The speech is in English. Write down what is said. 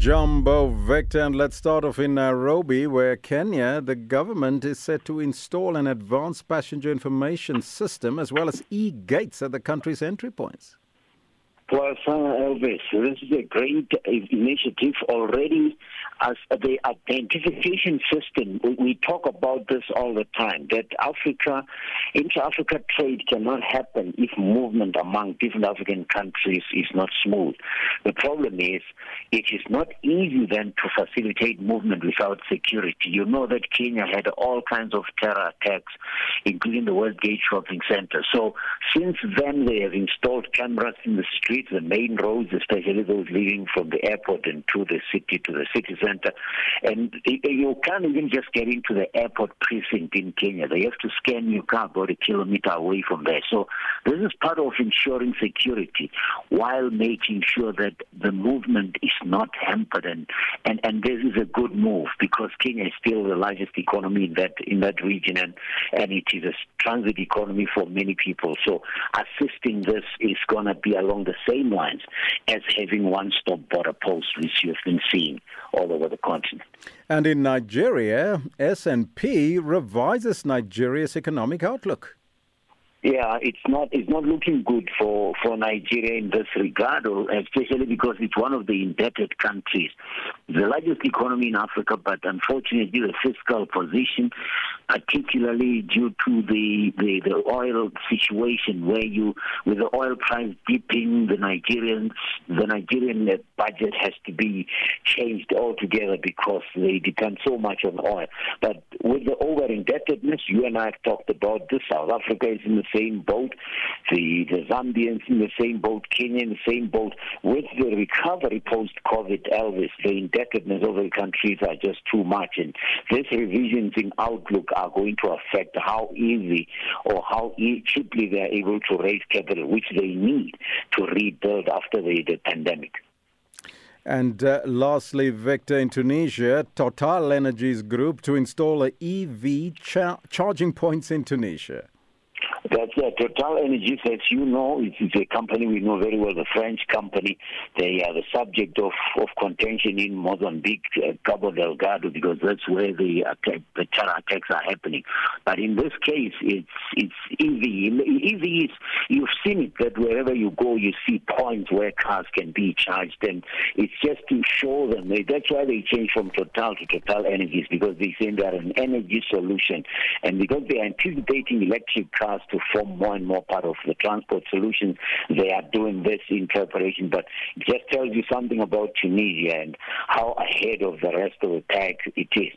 Jumbo Victor, and let's start off in Nairobi, where Kenya, the government is set to install an advanced passenger information system as well as e gates at the country's entry points. Well, Elvis, this is a great initiative already as the identification system, we talk about this all the time, that Africa, intra-Africa trade cannot happen if movement among different African countries is not smooth. The problem is it is not easy then to facilitate movement without security. You know that Kenya had all kinds of terror attacks, including the Westgate shopping center. So since then they have installed cameras in the streets, the main roads, especially those leading from the airport and to the city, to the city center. And you can't even just get into the airport precinct in Kenya. They have to scan your car about a kilometer away from there. So this is part of ensuring security while making sure that the movement is not hampered. And, and, and this is a good move because Kenya is still the largest economy in that in that region and, and it is a transit economy for many people. So assisting this is going to be along the same lines as having one-stop border posts, which you've been seeing all over the continent. And in Nigeria, S&P revises Nigeria's economic outlook. Yeah, it's not it's not looking good for, for Nigeria in this regard, especially because it's one of the indebted countries, the largest economy in Africa, but unfortunately the fiscal position, particularly due to the, the, the oil situation, where you with the oil price dipping, the Nigerian the Nigerian budget has to be changed altogether because they depend so much on oil. But with the over indebtedness, you and I have talked about this. South Africa is in the same boat. The, the Zambians in the same boat. Kenya in the same boat. With the recovery post COVID, Elvis, the indebtedness of the countries are just too much. And these revisions in outlook are going to affect how easy or how e- cheaply they are able to raise capital, which they need to rebuild after the, the pandemic. And uh, lastly, Victor, in Tunisia, Total Energies Group to install EV char- charging points in Tunisia. That's uh, Total Energies, as you know, it's a company we know very well, the French company. They are the subject of, of contention in Mozambique, uh, Cabo Delgado, because that's where the, attack, the terror attacks are happening. But in this case, it's it's EV. EV is you've seen it that wherever you go, you see points where cars can be charged, and it's just to show them. That's why they changed from Total to Total Energies because they say they are an energy solution, and because they are anticipating electric cars to form more and more part of the transport solution. They are doing this in preparation, but it just tells you something about Tunisia and how ahead of the rest of the pack it is.